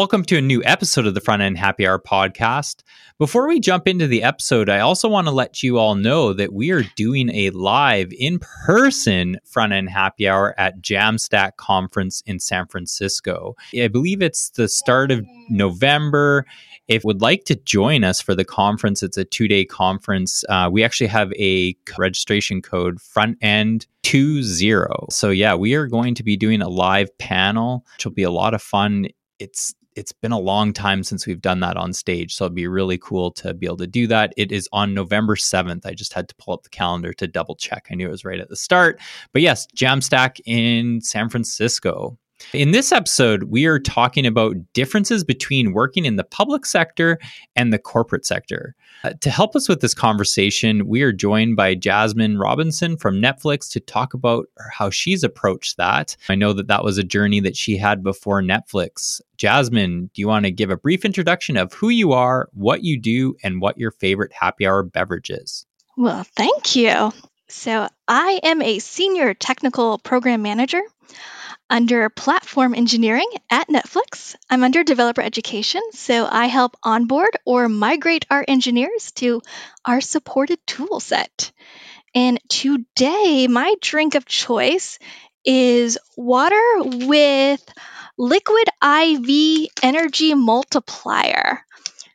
Welcome to a new episode of the Front End Happy Hour podcast. Before we jump into the episode, I also want to let you all know that we are doing a live in person Front End Happy Hour at Jamstack Conference in San Francisco. I believe it's the start of November. If you would like to join us for the conference, it's a two day conference. Uh, we actually have a registration code front end 20. So, yeah, we are going to be doing a live panel, which will be a lot of fun. It's it's been a long time since we've done that on stage. So it'd be really cool to be able to do that. It is on November 7th. I just had to pull up the calendar to double check. I knew it was right at the start. But yes, Jamstack in San Francisco. In this episode, we are talking about differences between working in the public sector and the corporate sector. Uh, to help us with this conversation, we are joined by Jasmine Robinson from Netflix to talk about how she's approached that. I know that that was a journey that she had before Netflix. Jasmine, do you want to give a brief introduction of who you are, what you do, and what your favorite happy hour beverage is? Well, thank you. So, I am a senior technical program manager under platform engineering at Netflix. I'm under developer education, so I help onboard or migrate our engineers to our supported tool set. And today, my drink of choice is water with liquid IV energy multiplier.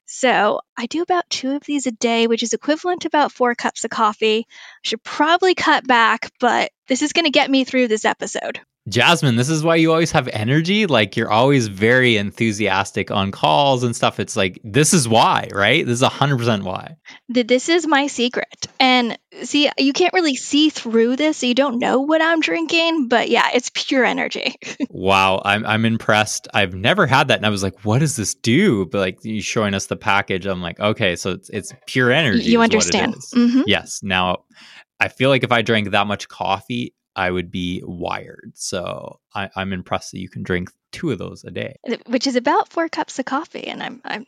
So I do about two of these a day, which is equivalent to about four cups of coffee. I should probably cut back, but this is going to get me through this episode. Jasmine, this is why you always have energy. Like you're always very enthusiastic on calls and stuff. It's like, this is why, right? This is 100% why. This is my secret. And see, you can't really see through this. So you don't know what I'm drinking, but yeah, it's pure energy. wow. I'm, I'm impressed. I've never had that. And I was like, what does this do? But like you showing us the package, I'm like, okay, so it's, it's pure energy. You understand. Mm-hmm. Yes. Now, I feel like if I drank that much coffee, I would be wired. So I, am I'm impressed that you can drink two of those a day, which is about four cups of coffee. And I'm I'm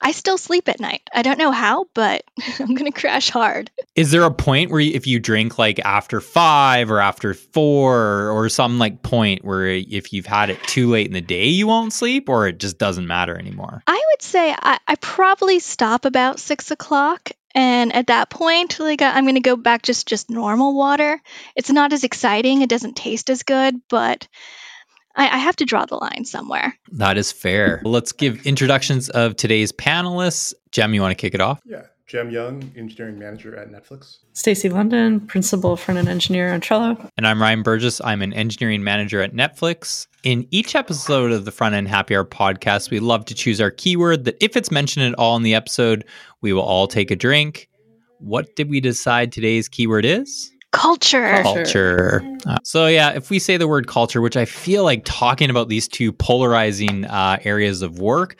I still sleep at night. I don't know how, but I'm gonna crash hard. Is there a point where you, if you drink like after five or after four or some like point where if you've had it too late in the day, you won't sleep, or it just doesn't matter anymore? I would say I, I probably stop about six o'clock and at that point like i'm going to go back just just normal water. It's not as exciting it doesn't taste as good but I, I have to draw the line somewhere. That is fair. Let's give introductions of today's panelists. Jem you want to kick it off? Yeah Jem Young, engineering manager at Netflix. Stacy London, principal front end engineer on Trello. And I'm Ryan Burgess. I'm an engineering manager at Netflix. In each episode of the Front End Happy Hour podcast, we love to choose our keyword that if it's mentioned at all in the episode, we will all take a drink. What did we decide today's keyword is? Culture. Culture. Uh, so, yeah, if we say the word culture, which I feel like talking about these two polarizing uh, areas of work,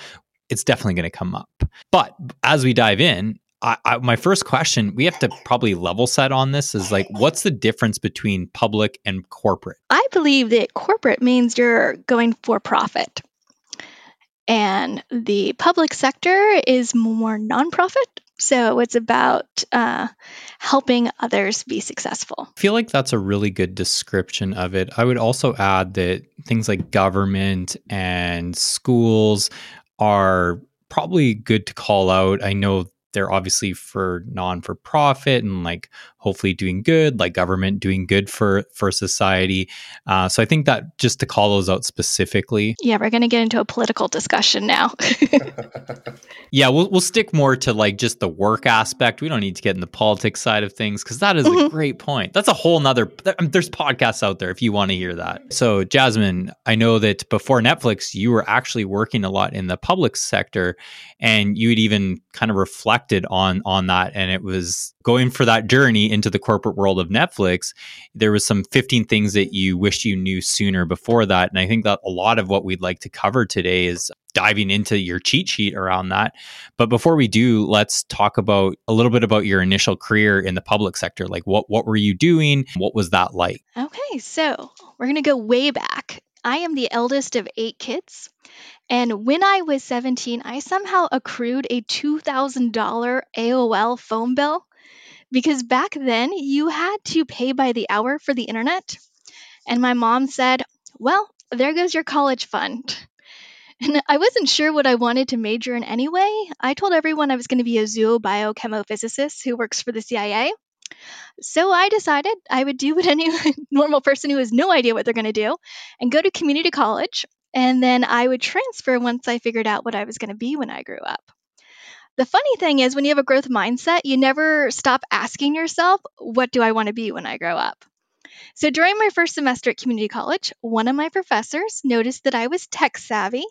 it's definitely going to come up. But as we dive in, I, I, my first question, we have to probably level set on this is like, what's the difference between public and corporate? I believe that corporate means you're going for profit. And the public sector is more nonprofit. So it's about uh, helping others be successful. I feel like that's a really good description of it. I would also add that things like government and schools are probably good to call out. I know they're obviously for non for profit and like hopefully doing good, like government doing good for for society. Uh, so I think that just to call those out specifically. Yeah, we're going to get into a political discussion now. yeah, we'll we'll stick more to like just the work aspect. We don't need to get in the politics side of things because that is mm-hmm. a great point. That's a whole nother. There's podcasts out there if you want to hear that. So Jasmine, I know that before Netflix, you were actually working a lot in the public sector, and you had even kind of reflected on on that, and it was going for that journey into the corporate world of Netflix, there was some 15 things that you wish you knew sooner before that. And I think that a lot of what we'd like to cover today is diving into your cheat sheet around that. But before we do, let's talk about a little bit about your initial career in the public sector. Like what what were you doing? What was that like? Okay, so we're going to go way back. I am the eldest of 8 kids. And when I was 17, I somehow accrued a $2,000 AOL phone bill because back then you had to pay by the hour for the internet. And my mom said, Well, there goes your college fund. And I wasn't sure what I wanted to major in anyway. I told everyone I was going to be a zoobiochemophysicist who works for the CIA. So I decided I would do what any normal person who has no idea what they're going to do and go to community college. And then I would transfer once I figured out what I was going to be when I grew up. The funny thing is, when you have a growth mindset, you never stop asking yourself, What do I want to be when I grow up? So during my first semester at community college, one of my professors noticed that I was tech savvy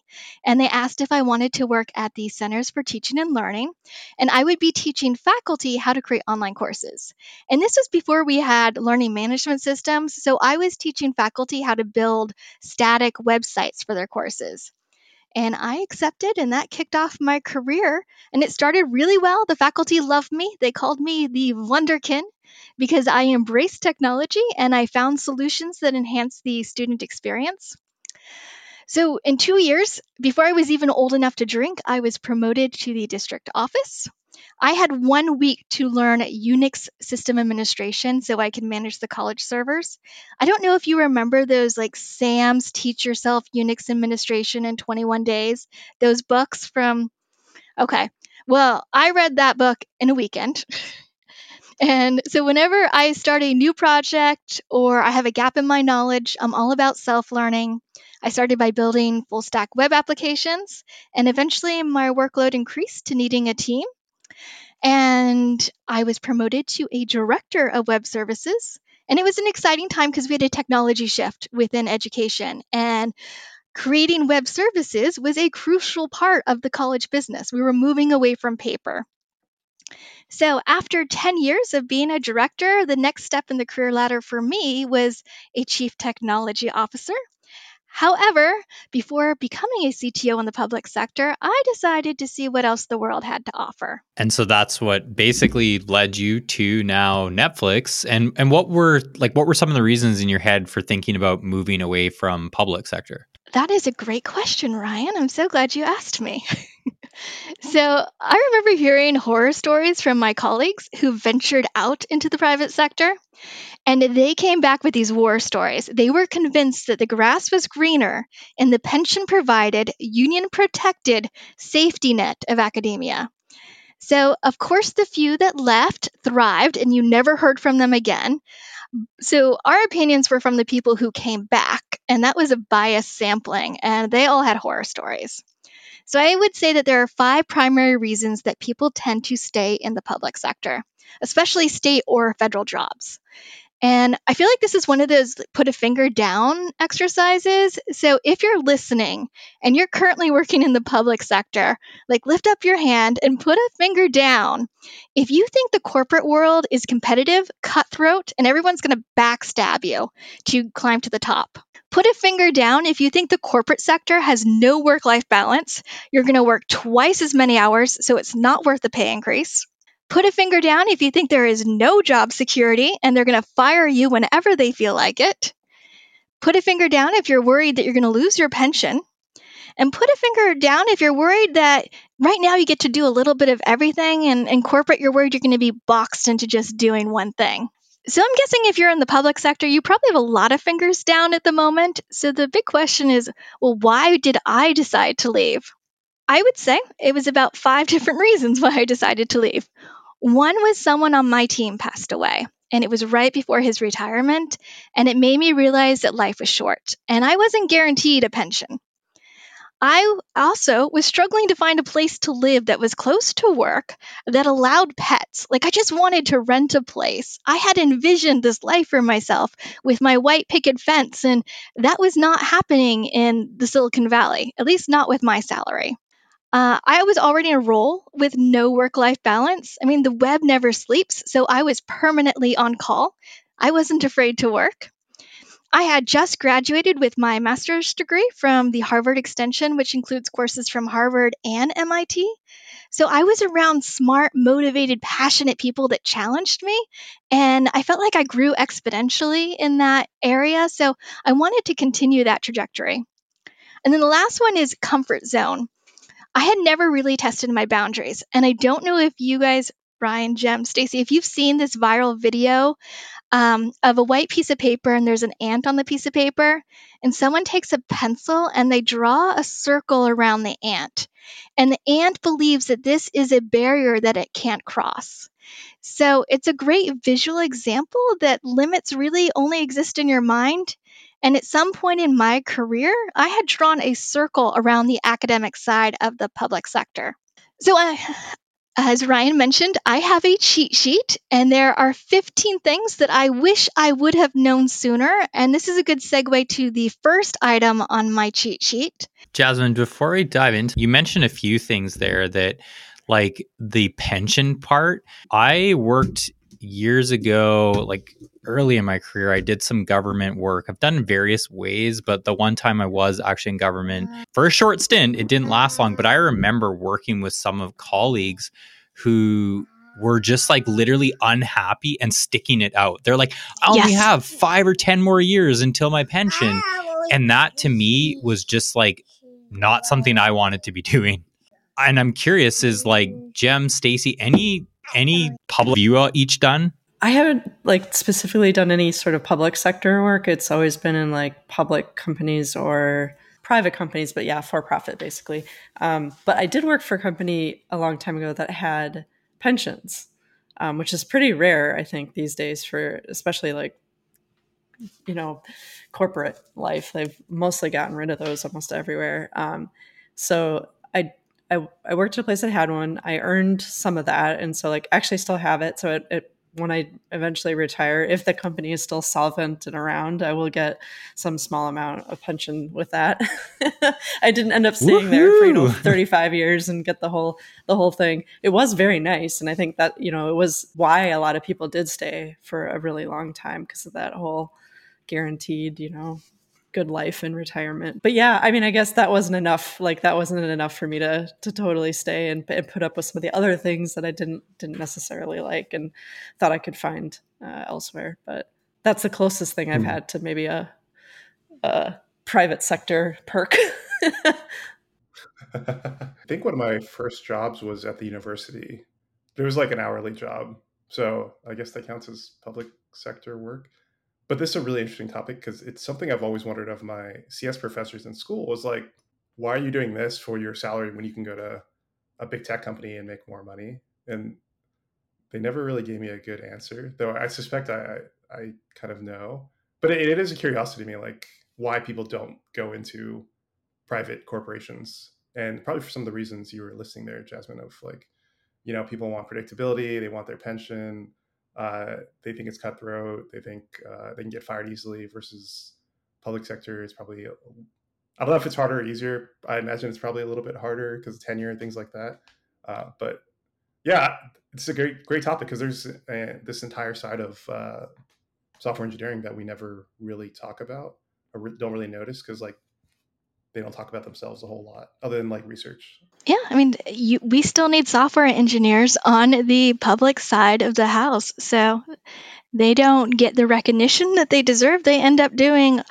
and they asked if I wanted to work at the Centers for Teaching and Learning and I would be teaching faculty how to create online courses. And this was before we had learning management systems, so I was teaching faculty how to build static websites for their courses. And I accepted, and that kicked off my career. And it started really well. The faculty loved me. They called me the Wonderkin because I embraced technology and I found solutions that enhance the student experience. So, in two years, before I was even old enough to drink, I was promoted to the district office. I had one week to learn Unix system administration so I could manage the college servers. I don't know if you remember those like Sams Teach Yourself Unix Administration in 21 Days, those books from. Okay, well, I read that book in a weekend. And so, whenever I start a new project or I have a gap in my knowledge, I'm all about self learning. I started by building full stack web applications, and eventually my workload increased to needing a team. And I was promoted to a director of web services. And it was an exciting time because we had a technology shift within education. And creating web services was a crucial part of the college business. We were moving away from paper. So, after 10 years of being a director, the next step in the career ladder for me was a chief technology officer. However, before becoming a CTO in the public sector, I decided to see what else the world had to offer. And so that's what basically led you to now Netflix. And and what were like what were some of the reasons in your head for thinking about moving away from public sector? That is a great question, Ryan. I'm so glad you asked me. so, I remember hearing horror stories from my colleagues who ventured out into the private sector. And they came back with these war stories. They were convinced that the grass was greener in the pension provided, union protected safety net of academia. So, of course, the few that left thrived and you never heard from them again. So, our opinions were from the people who came back, and that was a biased sampling, and they all had horror stories. So, I would say that there are five primary reasons that people tend to stay in the public sector, especially state or federal jobs. And I feel like this is one of those put a finger down exercises. So if you're listening and you're currently working in the public sector, like lift up your hand and put a finger down. If you think the corporate world is competitive, cutthroat, and everyone's going to backstab you to climb to the top. Put a finger down if you think the corporate sector has no work life balance. You're going to work twice as many hours, so it's not worth the pay increase. Put a finger down if you think there is no job security and they're going to fire you whenever they feel like it. Put a finger down if you're worried that you're going to lose your pension. And put a finger down if you're worried that right now you get to do a little bit of everything, and in corporate, you're worried you're going to be boxed into just doing one thing. So I'm guessing if you're in the public sector, you probably have a lot of fingers down at the moment. So the big question is well, why did I decide to leave? I would say it was about five different reasons why I decided to leave. One was someone on my team passed away, and it was right before his retirement, and it made me realize that life was short, and I wasn't guaranteed a pension. I also was struggling to find a place to live that was close to work that allowed pets. Like, I just wanted to rent a place. I had envisioned this life for myself with my white picket fence, and that was not happening in the Silicon Valley, at least not with my salary. Uh, I was already in a role with no work life balance. I mean, the web never sleeps, so I was permanently on call. I wasn't afraid to work. I had just graduated with my master's degree from the Harvard Extension, which includes courses from Harvard and MIT. So I was around smart, motivated, passionate people that challenged me. And I felt like I grew exponentially in that area. So I wanted to continue that trajectory. And then the last one is comfort zone. I had never really tested my boundaries. And I don't know if you guys, Ryan, Jem, Stacy, if you've seen this viral video um, of a white piece of paper and there's an ant on the piece of paper, and someone takes a pencil and they draw a circle around the ant. And the ant believes that this is a barrier that it can't cross. So it's a great visual example that limits really only exist in your mind. And at some point in my career, I had drawn a circle around the academic side of the public sector. So, uh, as Ryan mentioned, I have a cheat sheet, and there are 15 things that I wish I would have known sooner. And this is a good segue to the first item on my cheat sheet. Jasmine, before we dive into, you mentioned a few things there that, like the pension part. I worked years ago, like early in my career, I did some government work. I've done various ways, but the one time I was actually in government for a short stint, it didn't last long. But I remember working with some of colleagues who were just like literally unhappy and sticking it out. They're like, I only Yes. have five or 10 more years until my pension. And that to me was just like not something I wanted to be doing. And I'm curious is like Jem, Stacy, any any public you are each done? I haven't like specifically done any sort of public sector work. It's always been in like public companies or private companies, but yeah, for profit basically. Um, but I did work for a company a long time ago that had pensions, um, which is pretty rare, I think, these days for especially like you know corporate life. They've mostly gotten rid of those almost everywhere. Um, so I I, worked at a place that had one. I earned some of that, and so like actually still have it. So it, it when I eventually retire, if the company is still solvent and around, I will get some small amount of pension with that. I didn't end up staying there for you know 35 years and get the whole the whole thing. It was very nice, and I think that you know it was why a lot of people did stay for a really long time because of that whole guaranteed you know good life in retirement. But yeah, I mean, I guess that wasn't enough. Like that wasn't enough for me to to totally stay and, and put up with some of the other things that I didn't didn't necessarily like and thought I could find uh, elsewhere. But that's the closest thing I've Hmm. had to maybe a, a private sector perk. I think one of my first jobs was at the university. There was like an hourly job. So I guess that counts as public sector work. But this is a really interesting topic because it's something I've always wondered of my CS professors in school was like, why are you doing this for your salary when you can go to a big tech company and make more money? And they never really gave me a good answer, though I suspect I, I, I kind of know. But it, it is a curiosity to me, like why people don't go into private corporations and probably for some of the reasons you were listing there jasmine of like you know people want predictability they want their pension uh, they think it's cutthroat they think uh, they can get fired easily versus public sector is probably i don't know if it's harder or easier. I imagine it's probably a little bit harder because tenure and things like that. Uh, but yeah it's a great great topic because there's uh, this entire side of uh, software engineering that we never really talk about or re- don't really notice because like they don't talk about themselves a whole lot other than like research. Yeah, I mean, you, we still need software engineers on the public side of the house. So they don't get the recognition that they deserve. They end up doing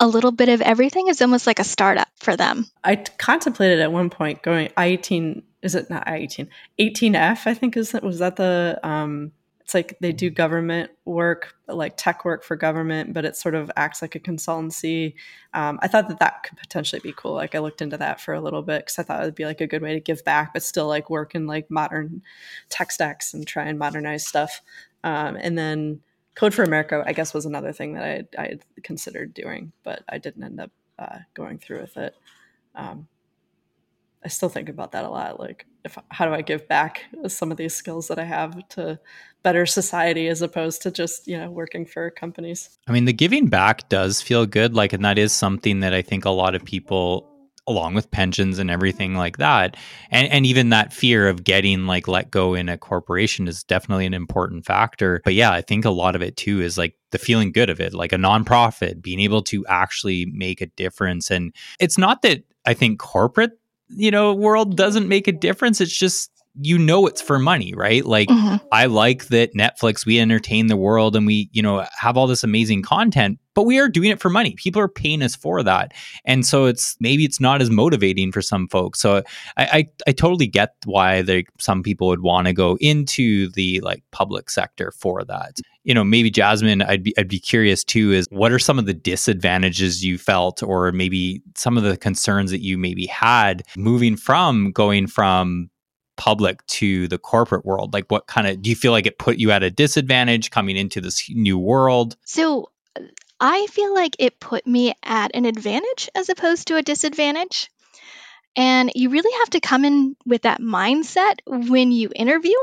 a little bit of everything. It's almost like a startup for them. I t- contemplated at one point going I-18, is it not I-18? 18F, I think is that, was that the, um, it's like they do government work, like tech work for government, but it sort of acts like a consultancy. Um, I thought that that could potentially be cool. Like I looked into that for a little bit because I thought it would be like a good way to give back, but still like work in like modern tech stacks and try and modernize stuff. Um, and then Code for America, I guess, was another thing that I I had considered doing, but I didn't end up uh, going through with it. Um, I still think about that a lot. Like, if how do I give back some of these skills that I have to better society as opposed to just you know working for companies? I mean, the giving back does feel good. Like, and that is something that I think a lot of people, along with pensions and everything like that, and, and even that fear of getting like let go in a corporation is definitely an important factor. But yeah, I think a lot of it too is like the feeling good of it, like a nonprofit, being able to actually make a difference. And it's not that I think corporate, you know, world doesn't make a difference. It's just you know it's for money, right? Like Mhm. I like that Netflix we entertain the world and we, you know, have all this amazing content, but we are doing it for money. People are paying us for that. And so it's maybe it's not as motivating for some folks. So I I, I totally get why they some people would want to go into the like public sector for that. You know, maybe Jasmine, I'd be I'd be curious too is what are some of the disadvantages you felt or maybe some of the concerns that you maybe had moving from going from public to the corporate world? Like, what kind of do you feel like it put you at a disadvantage coming into this new world? So uh, I feel like it put me at an advantage as opposed to a disadvantage. And you really have to come in with that mindset when you interview.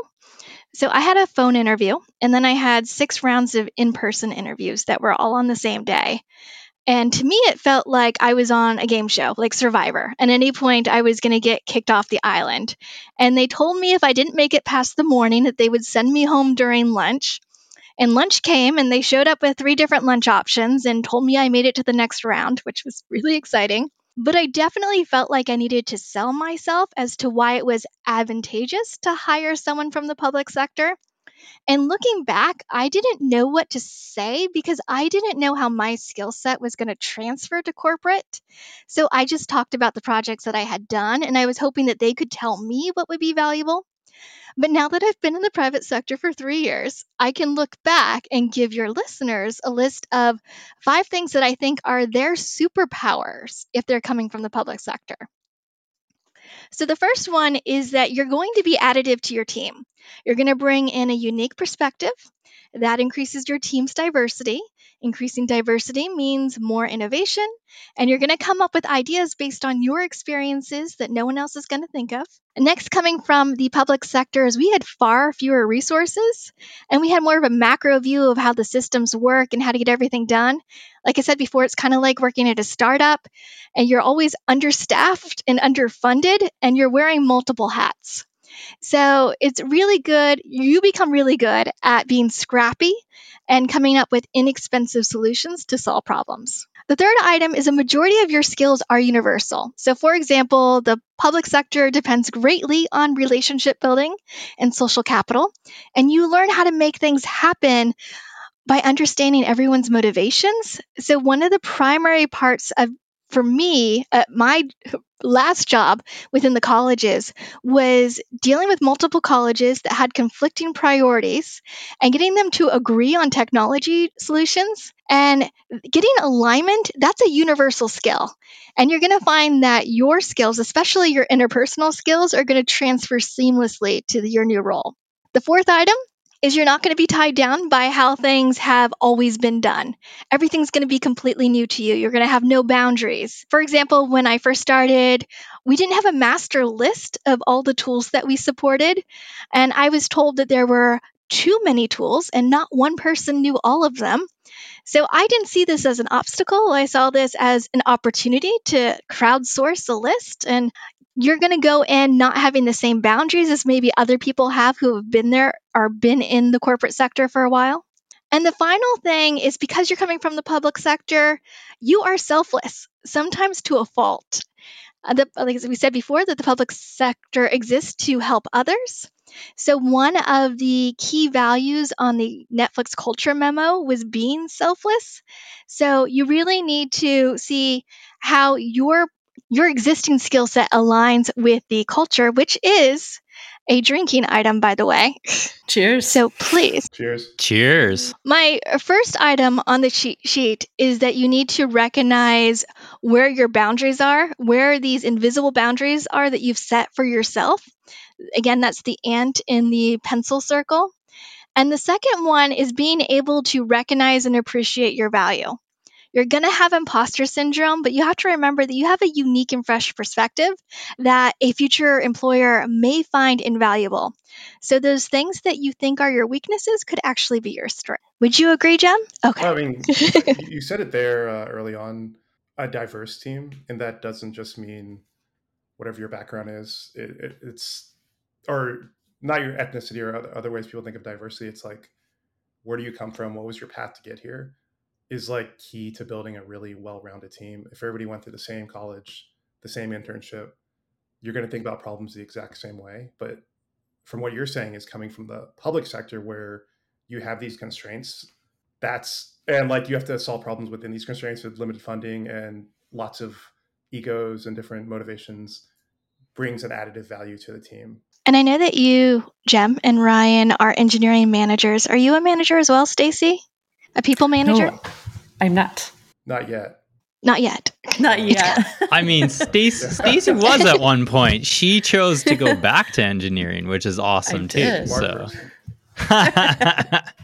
So I had a phone interview, and then I had six rounds of in person interviews that were all on the same day. And to me, it felt like I was on a game show, like Survivor. And at any point, I was going to get kicked off the island. And they told me if I didn't make it past the morning, that they would send me home during lunch. And lunch came, and they showed up with three different lunch options and told me I made it to the next round, which was really exciting. But I definitely felt like I needed to sell myself as to why it was advantageous to hire someone from the public sector. And looking back, I didn't know what to say because I didn't know how my skill set was going to transfer to corporate. So I just talked about the projects that I had done, and I was hoping that they could tell me what would be valuable. But now that I've been in the private sector for three years, I can look back and give your listeners a list of five things that I think are their superpowers if they're coming from the public sector. So, the first one is that you're going to be additive to your team. You're going to bring in a unique perspective that increases your team's diversity. Increasing diversity means more innovation, and you're going to come up with ideas based on your experiences that no one else is going to think of. Next, coming from the public sector, is we had far fewer resources, and we had more of a macro view of how the systems work and how to get everything done. Like I said before, it's kind of like working at a startup, and you're always understaffed and underfunded, and you're wearing multiple hats. So it's really good. You become really good at being scrappy and coming up with inexpensive solutions to solve problems. The third item is a majority of your skills are universal. So, for example, the public sector depends greatly on relationship building and social capital, and you learn how to make things happen by understanding everyone's motivations. So, one of the primary parts of for me, at my last job within the colleges was dealing with multiple colleges that had conflicting priorities and getting them to agree on technology solutions. And getting alignment that's a universal skill. And you're going to find that your skills especially your interpersonal skills are going to transfer seamlessly to your new role. The fourth item is you're not going to be tied down by how things have always been done. Everything's going to be completely new to you. You're going to have no boundaries. For example, when I first started, we didn't have a master list of all the tools that we supported. And I was told that there were too many tools and not one person knew all of them. So I didn't see this as an obstacle. I saw this as an opportunity to crowdsource a list and you're going to go in not having the same boundaries as maybe other people have who have been there or been in the corporate sector for a while. And the final thing is because you're coming from the public sector, you are selfless, sometimes to a fault. Uh, the, like we said before, that the public sector exists to help others. So, one of the key values on the Netflix culture memo was being selfless. So, you really need to see how your your existing skill set aligns with the culture, which is a drinking item, by the way. Cheers. So please. Cheers. Cheers. My first item on the cheat sheet is that you need to recognize where your boundaries are, where these invisible boundaries are that you've set for yourself. Again, that's the ant in the pencil circle. And the second one is being able to recognize and appreciate your value. You're going to have imposter syndrome, but you have to remember that you have a unique and fresh perspective that a future employer may find invaluable. So, those things that you think are your weaknesses could actually be your strength. Would you agree, Jem? Okay. I mean, you said it there uh, early on a diverse team, and that doesn't just mean whatever your background is. It, it, it's, or not your ethnicity or other, other ways people think of diversity. It's like, where do you come from? What was your path to get here? Is like key to building a really well-rounded team. If everybody went through the same college, the same internship, you're going to think about problems the exact same way, but from what you're saying is coming from the public sector where you have these constraints. That's and like you have to solve problems within these constraints with limited funding and lots of egos and different motivations brings an additive value to the team. And I know that you, Jem, and Ryan are engineering managers. Are you a manager as well, Stacy? A people manager? No, I'm not. Not yet. Not yet. Not yet. I mean, Stacy Stacy was at one point. She chose to go back to engineering, which is awesome I too. did. So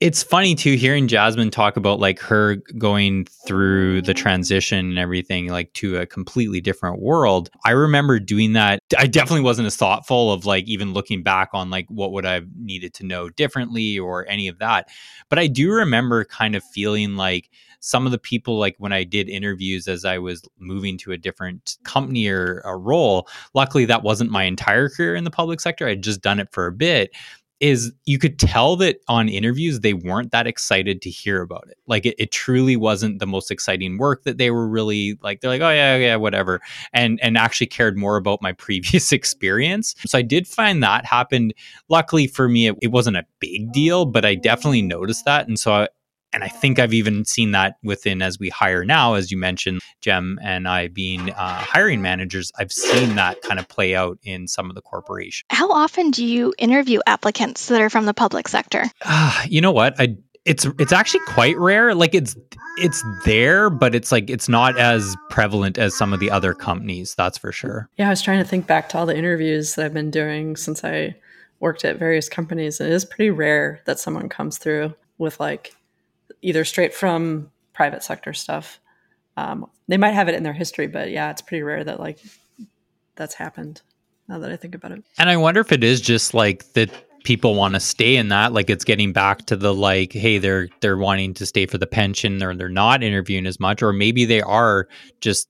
it's funny too hearing Jasmine talk about like her going through the transition and everything like to a completely different world. I remember doing that. I definitely wasn't as thoughtful of like even looking back on like what would I needed to know differently or any of that. But I do remember kind of feeling like some of the people like when I did interviews as I was moving to a different company or a role, luckily that wasn't my entire career in the public sector. I'd just done it for a bit is you could tell that on interviews they weren't that excited to hear about it. Like it, it, truly wasn't the most exciting work that they were really like they're like oh yeah yeah whatever and and actually cared more about my previous experience. So i did find that happened. Luckily for me it, it wasn't a big deal but i definitely noticed that and so I, and I think I've even seen that within as we hire now, as you mentioned, Jem and I being uh, hiring managers. I've seen that kind of play out in some of the corporations. How often do you interview applicants that are from the public sector? Uh, you know what? I it's it's actually quite rare. Like it's it's there, but it's like it's not as prevalent as some of the other companies. That's for sure. Yeah, I was trying to think back to all the interviews that I've been doing since I worked at various companies. It is pretty rare that someone comes through with like either straight from private sector stuff. Um, they might have it in their history, but yeah, it's pretty rare that like that's happened. Now that I think about it, and I wonder if it is just like that people want to stay in that like it's getting back to the like hey they're they're wanting to stay for the pension or they're not interviewing as much or maybe they are just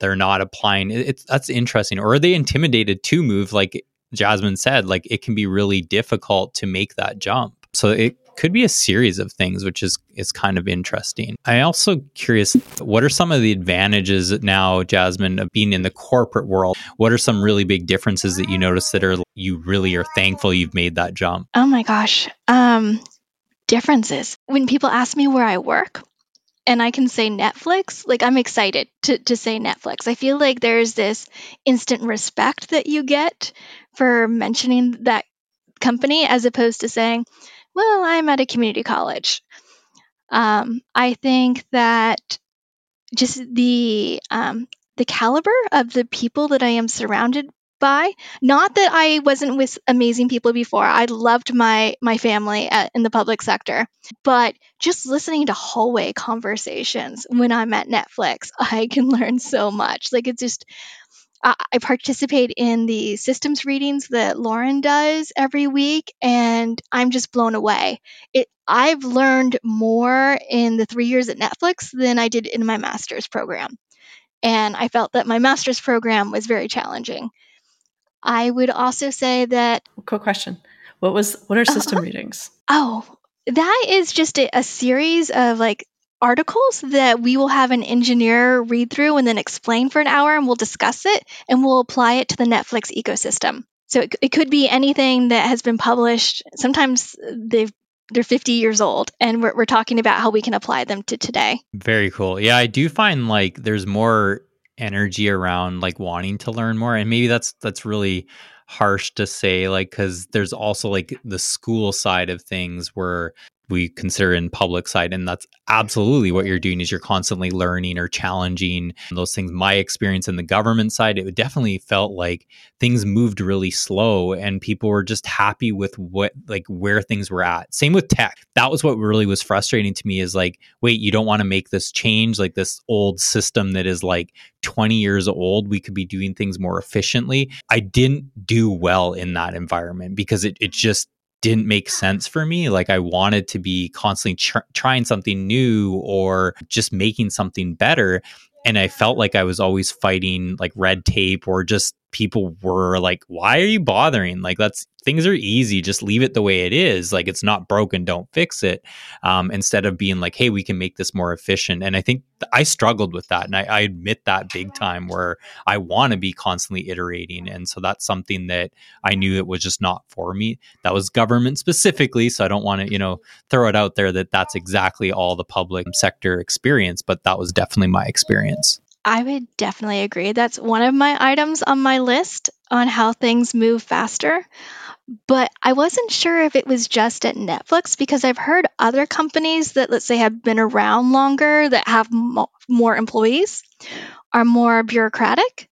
they're not applying it's that's interesting or are they intimidated to move like jasmine said like it can be really difficult to make that jump so it could be a series of things, which is is kind of interesting. I also curious, what are some of the advantages now, Jasmine, of being in the corporate world? What are some really big differences that you notice that are you really are thankful you've made that jump? Oh my gosh, um, differences. When people ask me where I work, and I can say Netflix, like I'm excited to, to say Netflix. I feel like there's this instant respect that you get for mentioning that company as opposed to saying, well, I'm at a community college. Um, I think that just the um, the caliber of the people that I am surrounded by. Not that I wasn't with amazing people before. I loved my my family at, in the public sector, but just listening to hallway conversations when I'm at Netflix, I can learn so much. Like it's just I participate in the systems readings that Lauren does every week, and I'm just blown away. It, I've learned more in the three years at Netflix than I did in my master's program. And I felt that my master's program was very challenging. I would also say that. Quick question. What was what are system uh, readings? Oh, that is just a, a series of like articles that we will have an engineer read through and then explain for an hour and we'll discuss it and we'll apply it to the Netflix ecosystem. So it, it could be anything that has been published. Sometimes they've they're 50 years old and we're, we're talking about how we can apply them to today. Very cool. Yeah, I do find like there's more energy around like wanting to learn more and maybe that's that's really harsh to say like cuz there's also like the school side of things where we consider in public side and that's absolutely what you're doing is you're constantly learning or challenging those things. My experience in the government side it definitely felt like things moved really slow and people were just happy with what like where things were at. Same with tech. That was what really was frustrating to me is like wait you don't want to make this change like this old system that is like 20 years old we could be doing things more efficiently. I didn't do well in that environment because it, it just didn't make sense for me. Like I wanted to be constantly tr- trying something new or just making something better. And I felt like I was always fighting like red tape or just people were like, why are you bothering? Like, that's things are easy. Just leave it the way it is. Like, it's not broken. Don't fix it. Um, instead of being like, hey, we can make this more efficient. And I think I struggled with that. And I, I admit that big time where I want to be constantly iterating. And so that's something that I knew it was just not for me. That was government specifically. So I don't want to, you know, throw it out there that that's exactly all the public sector experience, but that was definitely my experience. I would definitely agree. That's one of my items on my list on how things move faster. But I wasn't sure if it was just at Netflix because I've heard other companies that, let's say, have been around longer that have mo- more employees are more bureaucratic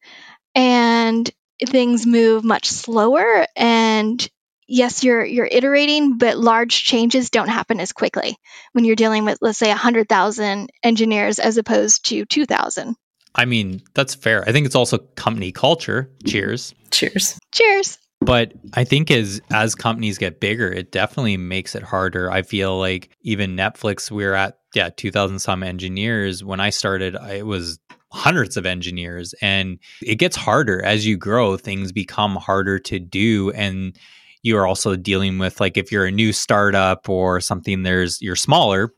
and things move much slower. And yes, you're you're iterating, but large changes don't happen as quickly when you're dealing with, let's say, 100,000 engineers as opposed to 2,000. I mean, that's fair. I think it's also company culture. Cheers. Cheers. Cheers. But I think as as companies get bigger, it definitely makes it harder. I feel like even Netflix, we are at yeah, two thousand some engineers. When I started, it was hundreds of engineers, and it gets harder as you grow. Things become harder to do, and you are also dealing with like if you're a new startup or something. There's you're smaller,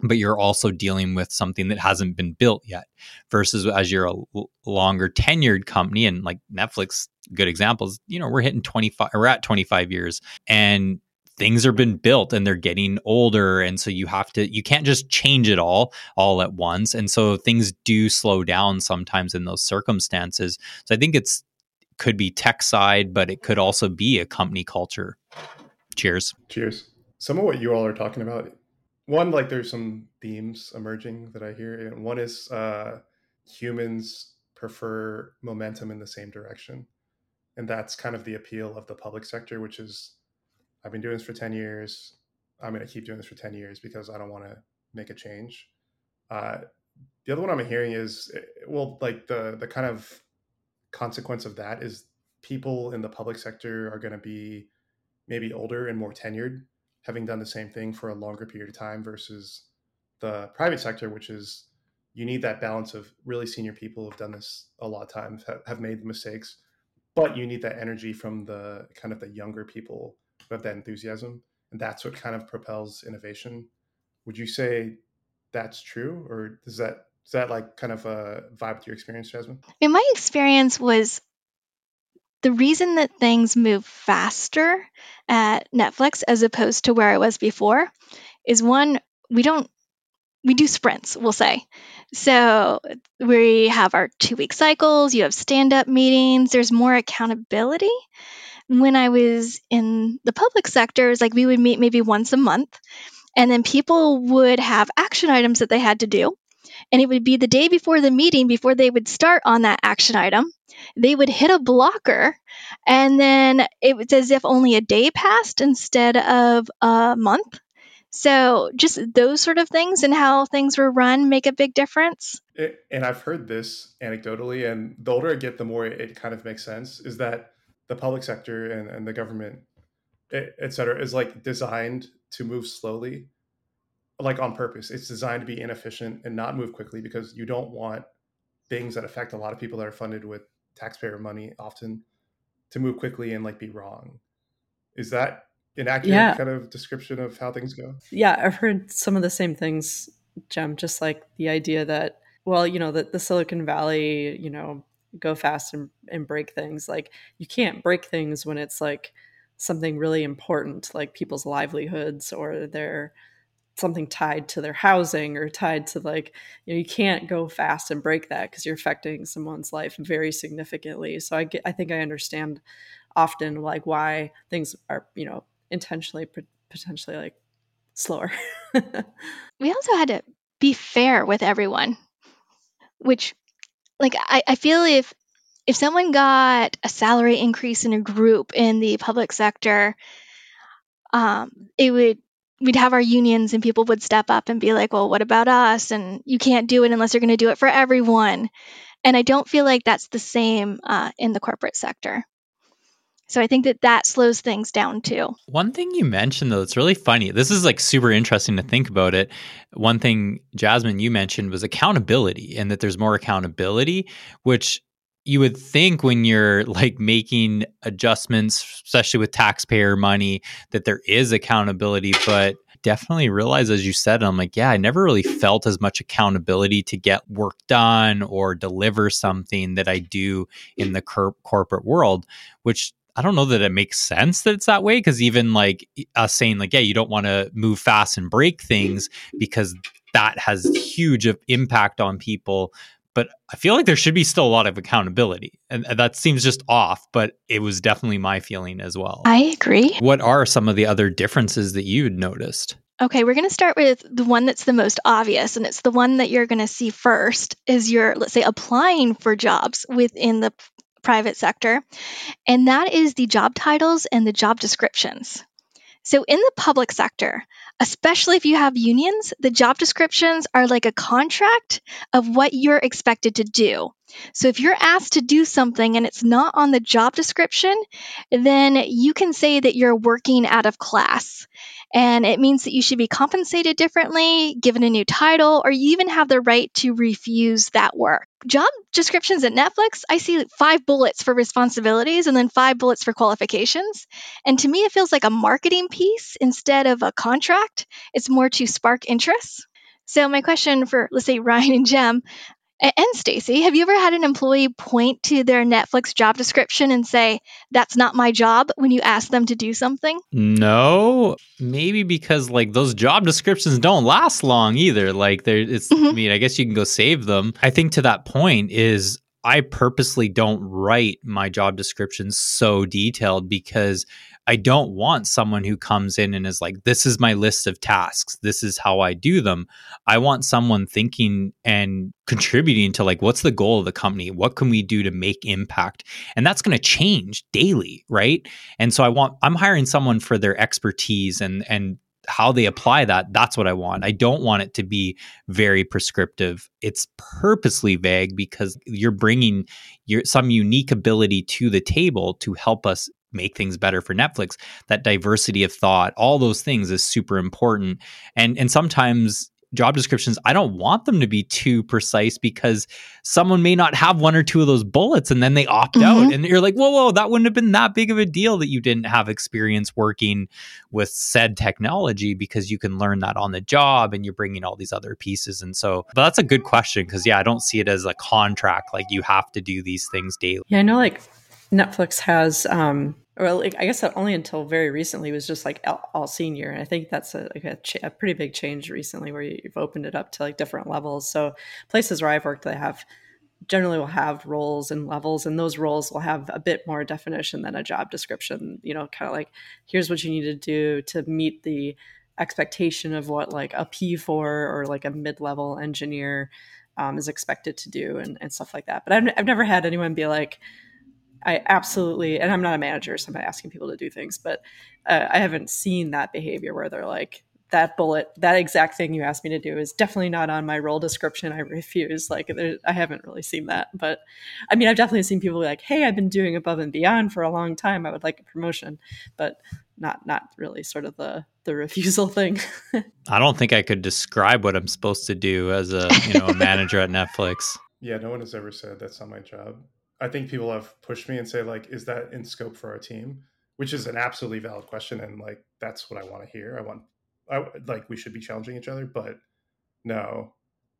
but you're also dealing with something that hasn't been built yet versus as you're a l- longer tenured company and like netflix good examples you know we're hitting 25 we're at 25 years and things have been built and they're getting older and so you have to you can't just change it all all at once and so things do slow down sometimes in those circumstances. So i think it's could be tech side but it could also be a company culture. Cheers. Cheers. Some of what you all are talking about one like there's some themes emerging that I hear, and one is uh, humans prefer momentum in the same direction, and that's kind of the appeal of the public sector, which is I've been doing this for ten years. I'm going to keep doing this for ten years because I don't want to make a change. Uh, the other one I'm hearing is eh, well, like the the kind of consequence of that is people in the public sector are going to be maybe older and more tenured having done the same thing for a longer period of time versus the private sector, which is you need that balance of really senior people who've done this a lot of times, have made mistakes, but you need that energy from the kind of the younger people who have that enthusiasm. And that's what kind of propels innovation. Would you say that's true? Or does that is that like kind of a vibe with your experience, Jasmine? In my experience was the reason that things move faster at Netflix as opposed to where I was before is one, we don't we do sprints, we'll say. So we have our two week cycles, you have stand up meetings, there's more accountability. When I was in the public sector, it was like we would meet maybe once a month, and then people would have action items that they had to do. And it would be the day before the meeting, before they would start on that action item, they would hit a blocker. And then it was as if only a day passed instead of a month. So just those sort of things and how things were run make a big difference. It, and I've heard this anecdotally, and the older I get, the more it kind of makes sense. Is that the public sector and, and the government, et cetera, is like designed to move slowly like on purpose. It's designed to be inefficient and not move quickly because you don't want things that affect a lot of people that are funded with taxpayer money often to move quickly and like be wrong. Is that an accurate yeah. kind of description of how things go? Yeah, I've heard some of the same things, Jem, just like the idea that, well, you know, that the Silicon Valley, you know, go fast and, and break things. Like you can't break things when it's like something really important, like people's livelihoods or their something tied to their housing or tied to like you know you can't go fast and break that because you're affecting someone's life very significantly. So i get, i think i understand often like why things are you know intentionally potentially like slower. We also had to be fair with everyone which like I, I feel if if someone got a salary increase in a group in the public sector um, it would we'd have our unions and people would step up and be like, well, what about us? And you can't do it unless you're going to do it for everyone. And I don't feel like that's the same uh, in the corporate sector. So I think that that slows things down too. One thing you mentioned though, it's really funny. This is like super interesting to think about it. One thing Jasmine you mentioned was accountability and that there's more accountability, which you would think when you're like making adjustments, especially with taxpayer money, that there is accountability, but definitely realize as you said i'm like yeah i never really felt as much accountability to get work done or deliver something that i do in the cor- corporate world which I don't know that it makes sense that it's that way because even like us saying like yeah you don't want to move fast and break things because that has huge impact on people but I feel like there should be still a lot of accountability. And that seems just off, but it was definitely my feeling as well. I agree. What are some of the other differences that you'd noticed? Okay, we're going to start with the one that's the most obvious, and it's the one that you're going to see first is you're, let's say, applying for jobs within the private sector, and that is the job titles and the job descriptions. So, in the public sector, especially if you have unions, the job descriptions are like a contract of what you're expected to do. So if you're asked to do something and it's not on the job description, then you can say that you're working out of class. And it means that you should be compensated differently, given a new title, or you even have the right to refuse that work. Job descriptions at Netflix, I see five bullets for responsibilities and then five bullets for qualifications. And to me, it feels like a marketing piece instead of a contract. It's more to spark interest. So, my question for, let's say, Ryan and Jem and Stacy, have you ever had an employee point to their Netflix job description and say, that's not my job when you ask them to do something? No, maybe because like those job descriptions don't last long either. Like there it's mm-hmm. I mean, I guess you can go save them. I think to that point is I purposely don't write my job descriptions so detailed because I don't want someone who comes in and is like, this is my list of tasks. This is how I do them. I want someone thinking and contributing to like, what's the goal of the company? What can we do to make impact? And that's going to change daily, right? And so I want, I'm hiring someone for their expertise and, and, how they apply that that's what i want i don't want it to be very prescriptive it's purposely vague because you're bringing your some unique ability to the table to help us make things better for Netflix. That diversity of thought, all those things is super important. And and sometimes job descriptions, I don't want them to be too precise because someone may not have one or two of those bullets and then they opt mm-hmm. out. And you're like, whoa, whoa, that wouldn't have been that big of a deal that you didn't have experience working with said technology because you can learn that on the job and you're bringing all these other pieces. And so, but that's a good question because, yeah, I don't see it as a contract like you have to do these things daily. Yeah, I know like Netflix has, um, like, I guess only until very recently was just like all, senior, and I think that's a, like a, a, pretty big change recently where you've opened it up to like different levels. So places where I've worked, they have generally will have roles and levels, and those roles will have a bit more definition than a job description. You know, kind of like here's what you need to do to meet the expectation of what like a P4 or like a mid-level engineer um, is expected to do and, and stuff like that. But I've, I've never had anyone be like I absolutely, and I'm not a manager, so I'm not asking people to do things, but uh, I haven't seen that behavior where they're like, that bullet, that exact thing you asked me to do is definitely not on my role description. I refuse. Like, I haven't really seen that. But I mean, I've definitely seen people be like, hey, I've been doing above and beyond for a long time. I would like a promotion. But not not really sort of the the refusal thing. I don't think I could describe what I'm supposed to do as a you know a manager at Netflix. Yeah, no one has ever said that's not my job. I think people have pushed me and say like, is that in scope for our team? Which is an absolutely valid question, and like that's what I want to hear. I want, I like we should be challenging each other, but no,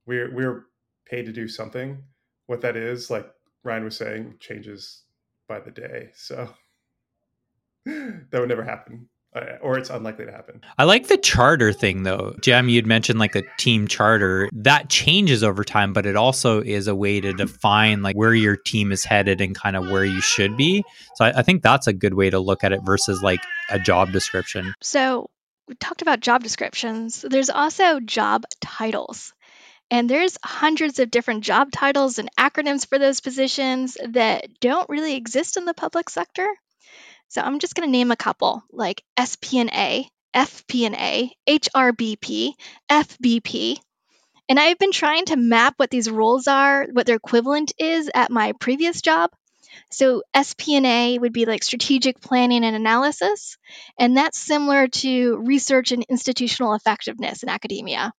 we're we're paid to do something. What that is, like Ryan was saying, changes by the day. So that would never happen Uh, or it's unlikely to happen. I like the charter thing though. Jem, you'd mentioned like a team charter. That changes over time, but it also is a way to define like where your team is headed and kind of where you should be. So I, I think that's a good way to look at it versus like a job description. So we talked about job descriptions. There's also job titles. And there's hundreds of different job titles and acronyms for those positions that don't really exist in the public sector. So I'm just going to name a couple like SP&A, FP&A, HRBP, FBP. And I've been trying to map what these roles are, what their equivalent is at my previous job. So SP&A would be like strategic planning and analysis, and that's similar to research and institutional effectiveness in academia.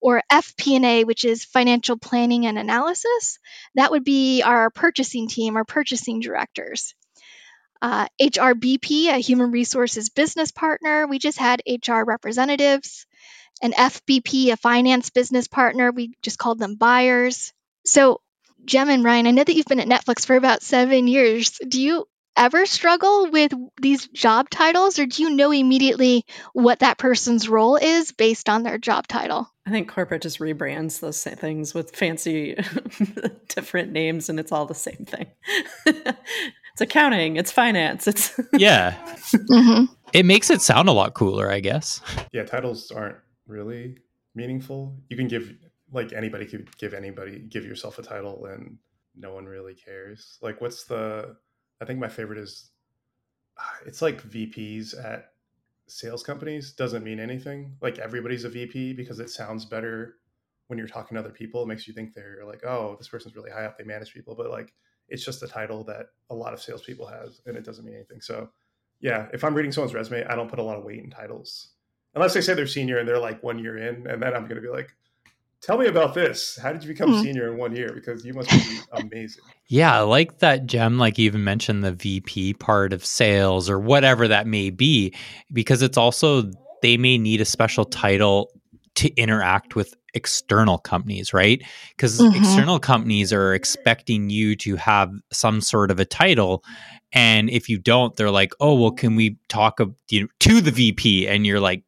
or FP&A, which is financial planning and analysis. That would be our purchasing team, our purchasing directors. Uh, HRBP, a human resources business partner. We just had HR representatives. An FBP, a finance business partner. We just called them buyers. So, Jem and Ryan, I know that you've been at Netflix for about seven years. Do you ever struggle with these job titles, or do you know immediately what that person's role is based on their job title? I think corporate just rebrands those things with fancy different names, and it's all the same thing. it's accounting, it's finance, it's yeah. mm-hmm. It makes it sound a lot cooler, I guess. Yeah, titles aren't really meaningful. You can give like anybody could give anybody give yourself a title, and no one really cares. Like, what's the I think my favorite is it's like VPs at sales companies doesn't mean anything. Like everybody's a VP because it sounds better when you're talking to other people. It makes you think they're like, oh, this person's really high up. They manage people, but like it's just a title that a lot of salespeople has, and it doesn't mean anything. So, yeah, if I'm reading someone's resume, I don't put a lot of weight in titles unless they say they're senior and they're like one year in, and then I'm going to be like, tell me about this. How did you become mm. senior in one year? Because you must be amazing. Yeah, I like that Jem, like you even mentioned the VP part of sales or whatever that may be, because it's also they may need a special title to interact with external companies, right? Because mm-hmm. external companies are expecting you to have some sort of a title. And if you don't, they're like, oh, well, can we talk you know, to the VP? And you're like,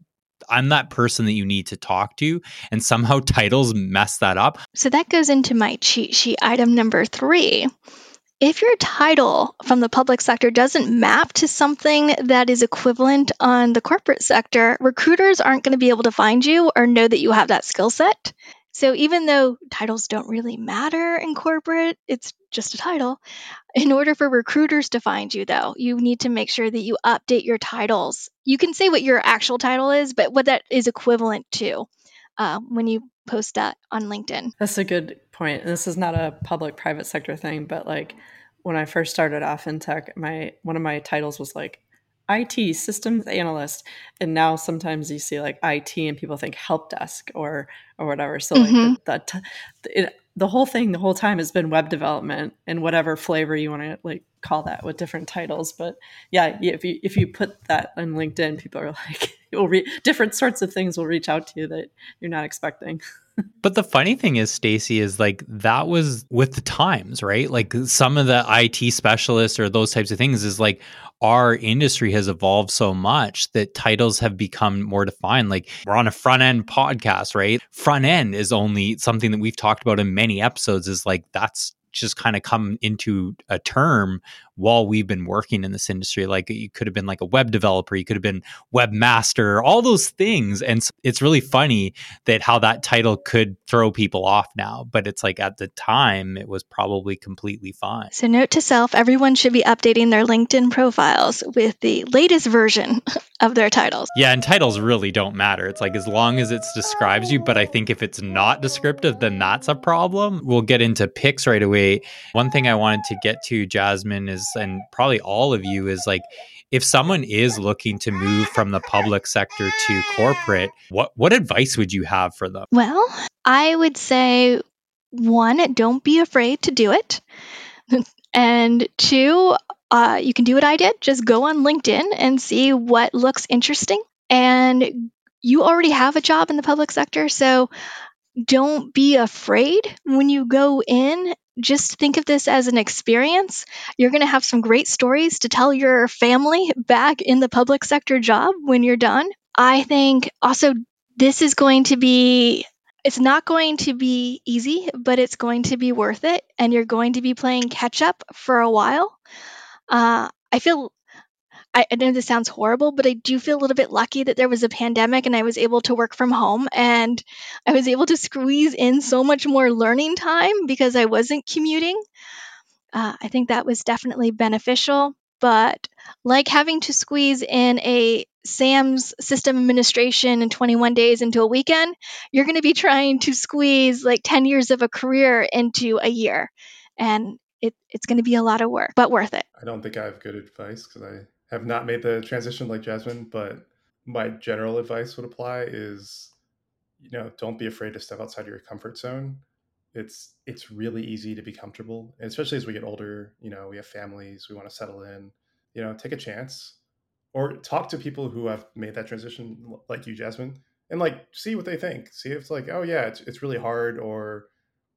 I'm that person that you need to talk to. And somehow titles mess that up. So that goes into my cheat sheet item number three. If your title from the public sector doesn't map to something that is equivalent on the corporate sector, recruiters aren't going to be able to find you or know that you have that skill set. So even though titles don't really matter in corporate, it's just a title. In order for recruiters to find you, though, you need to make sure that you update your titles. You can say what your actual title is, but what that is equivalent to uh, when you post that on LinkedIn. That's a good point. This is not a public private sector thing, but like when I first started off in tech, my one of my titles was like IT systems analyst, and now sometimes you see like IT and people think help desk or or whatever. So mm-hmm. like the, the, it, the whole thing the whole time has been web development and whatever flavor you want to like call that with different titles. But yeah, if you if you put that on LinkedIn, people are like, will re- different sorts of things will reach out to you that you're not expecting. but the funny thing is, Stacy, is like that was with the times, right? Like some of the IT specialists or those types of things is like our industry has evolved so much that titles have become more defined. Like we're on a front end podcast, right? Front end is only something that we've talked about in many episodes, is like that's just kind of come into a term while we've been working in this industry. Like you could have been like a web developer, you could have been webmaster, all those things. And it's really funny that how that title could throw people off now. But it's like at the time, it was probably completely fine. So, note to self everyone should be updating their LinkedIn profiles with the latest version of their titles. Yeah, and titles really don't matter. It's like as long as it describes you. But I think if it's not descriptive, then that's a problem. We'll get into picks right away. One thing I wanted to get to, Jasmine, is and probably all of you is like if someone is looking to move from the public sector to corporate, what what advice would you have for them? Well, I would say one, don't be afraid to do it. and two, uh, you can do what I did. Just go on LinkedIn and see what looks interesting. And you already have a job in the public sector, so don't be afraid when you go in just think of this as an experience. You're going to have some great stories to tell your family back in the public sector job when you're done. I think also this is going to be it's not going to be easy, but it's going to be worth it and you're going to be playing catch up for a while. Uh, I feel I, know this sounds horrible, but I do feel a little bit lucky that there was a pandemic and I was able to work from home and I was able to squeeze in so much more learning time because I wasn't commuting. Uh, I think that was definitely beneficial. But like having to squeeze in a Sams system administration in 21 days into a weekend, you're going to be trying to squeeze like 10 years of a career into a year. And it, it's going to be a lot of work, but worth it. I don't think I have good advice because I have not made the transition like Jasmine, but my general advice would apply is you know, don't be afraid to step outside your comfort zone. It's it's really easy to be comfortable, and especially as we get older. You know, we have families, we want to settle in. You know, take a chance, or talk to people who have made that transition, like you, Jasmine, and like see what they think. See if it's like, oh yeah, it's it's really hard, or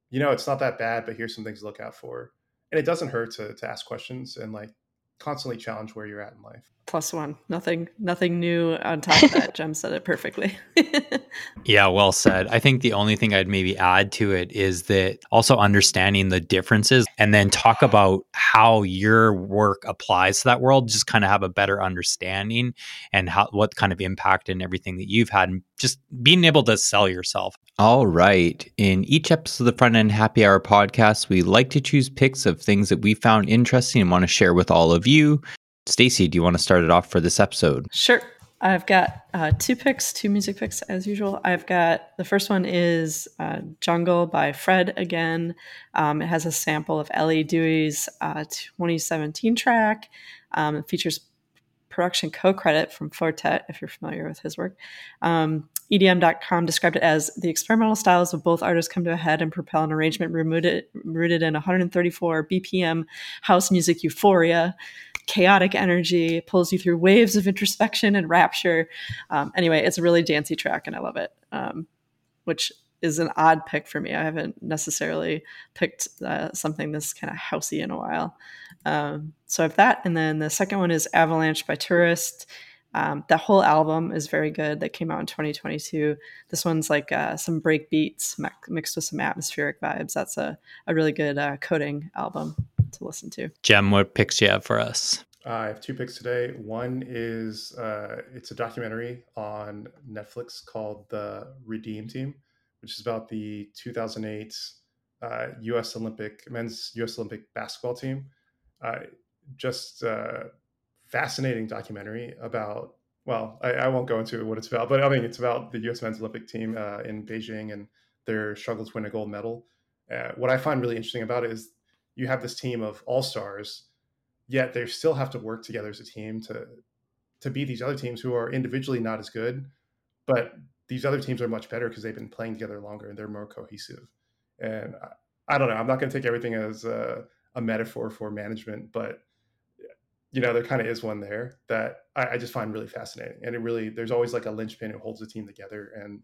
you know, it's not that bad, but here's some things to look out for. And it doesn't hurt to to ask questions and like constantly challenge where you're at in life. Plus one. Nothing nothing new on top of that. Jem said it perfectly. yeah, well said. I think the only thing I'd maybe add to it is that also understanding the differences and then talk about how your work applies to that world, just kind of have a better understanding and how what kind of impact and everything that you've had and just being able to sell yourself. All right. In each episode of the Front End Happy Hour podcast, we like to choose picks of things that we found interesting and want to share with all of you. Stacy, do you want to start it off for this episode? Sure. I've got uh, two picks, two music picks as usual. I've got the first one is uh, Jungle by Fred again. Um, it has a sample of Elley Duhé's uh, 2017 track. Um, it features production co credit from Four-Tet, if you're familiar with his work. Um, EDM.com described it as the experimental styles of both artists come to a head and propel an arrangement rooted, rooted in 134 BPM house music euphoria chaotic energy, pulls you through waves of introspection and rapture. Um, anyway, it's a really dancey track, and I love it. Um, which is an odd pick for me. I haven't necessarily picked uh, something this kind of housey in a while. Um, so I have that, and then the second one is Avalanche by Tourist. Um, that whole album is very good. That came out in 2022. This one's like uh, some break beats mixed with some atmospheric vibes. That's a, a really good uh, coding album to listen to. Jem, what picks you have for us? Uh, I have two picks today. One is uh, it's a documentary on Netflix called The Redeem Team, which is about the 2008 uh, U.S. Olympic men's U.S. Olympic basketball team. Uh, just uh, fascinating documentary about. Well, I, I, won't go into what it's about, but I mean it's about the U.S. men's Olympic team uh, in Beijing and their struggle to win a gold medal. what I find really interesting about it is you have this team of all stars, yet they still have to work together as a team to to beat these other teams who are individually not as good, but these other teams are much better because they've been playing together longer and they're more cohesive. And I, I don't know. I'm not going to take everything as a, a, metaphor for management, but you know, there kind of is one there that I, I, just find really fascinating. And it really, there's always like a linchpin who holds the team together, and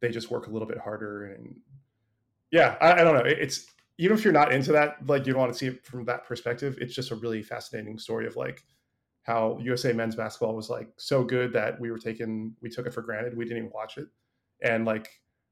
they just work a little bit harder. And yeah, I, I don't know. It, it's even if you're not into that, like you don't want to see it from that perspective, it's just a really fascinating story of like how USA men's basketball was like so good that we were taken, we took it for granted. We didn't even watch it. And like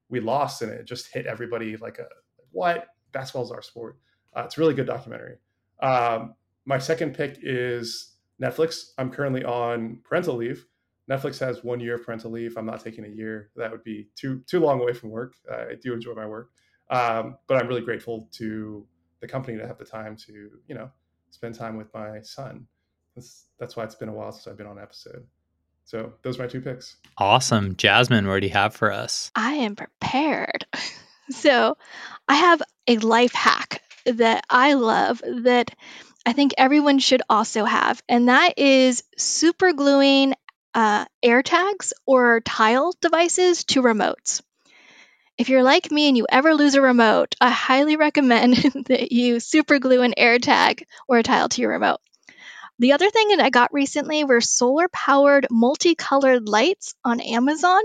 we lost and it just hit everybody like a, what? Basketball is our sport. Uh, it's a really good documentary. Um, my second pick is Netflix. I'm currently on parental leave. Netflix has one year of parental leave. I'm not taking a year. That would be too too long away from work. Uh, I do enjoy my work. Um, but I'm really grateful to the company to have the time to, you know, spend time with my son. That's, that's why it's been a while since I've been on an episode. So those are my two picks. Awesome. Jasmine, what do you have for us? I am prepared. so I have a life hack that I love that I think everyone should also have, and that is super gluing uh, AirTags or tile devices to remotes. If you're like me and you ever lose a remote, I highly recommend that you super glue an AirTag or a tile to your remote. The other thing that I got recently were solar powered multicolored lights on Amazon.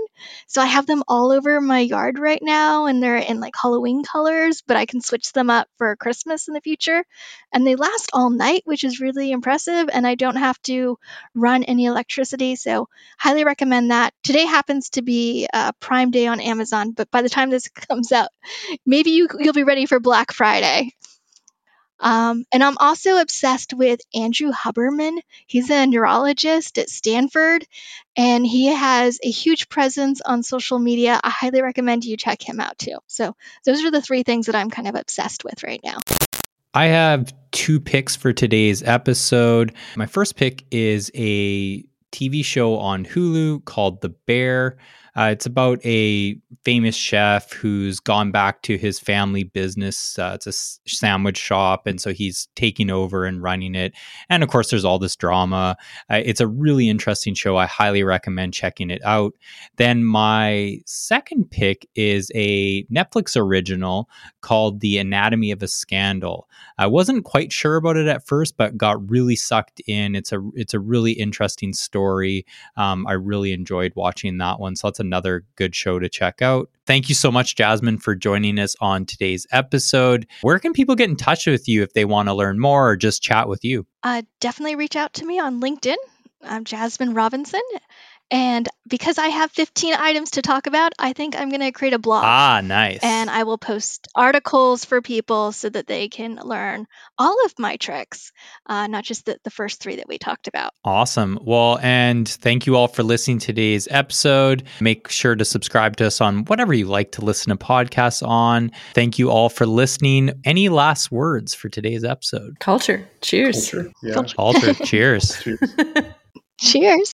So I have them all over my yard right now and they're in like Halloween colors, but I can switch them up for Christmas in the future. And they last all night, which is really impressive. And I don't have to run any electricity. So highly recommend that. Today happens to be a Prime Day on Amazon, but by the time this comes out, maybe you, you'll be ready for Black Friday. Um, and I'm also obsessed with Andrew Huberman. He's a neurologist at Stanford, and he has a huge presence on social media. I highly recommend you check him out too. So, those are the three things that I'm kind of obsessed with right now. I have two picks for today's episode. My first pick is a TV show on Hulu called The Bear. Uh, it's about a famous chef who's gone back to his family business. Uh, it's a sandwich shop, and so he's taking over and running it. And of course, there's all this drama. Uh, it's a really interesting show. I highly recommend checking it out. Then my second pick is a Netflix original called The Anatomy of a Scandal. I wasn't quite sure about it at first, but got really sucked in. It's a it's a really interesting story. Um, I really enjoyed watching that one, so that's another good show to check out. Thank you so much, Jasmine, for joining us on today's episode. Where can people get in touch with you if they want to learn more or just chat with you? Uh, definitely reach out to me on LinkedIn. I'm Jasmine Robinson. And because I have 15 items to talk about, I think I'm going to create a blog. Ah, nice. And I will post articles for people so that they can learn all of my tricks, uh, not just the, the first three that we talked about. Awesome. Well, and thank you all for listening to today's episode. Make sure to subscribe to us on whatever you like to listen to podcasts on. Thank you all for listening. Any last words for today's episode? Culture. Cheers. Culture. Yeah. Culture. Cheers. Cheers. Cheers.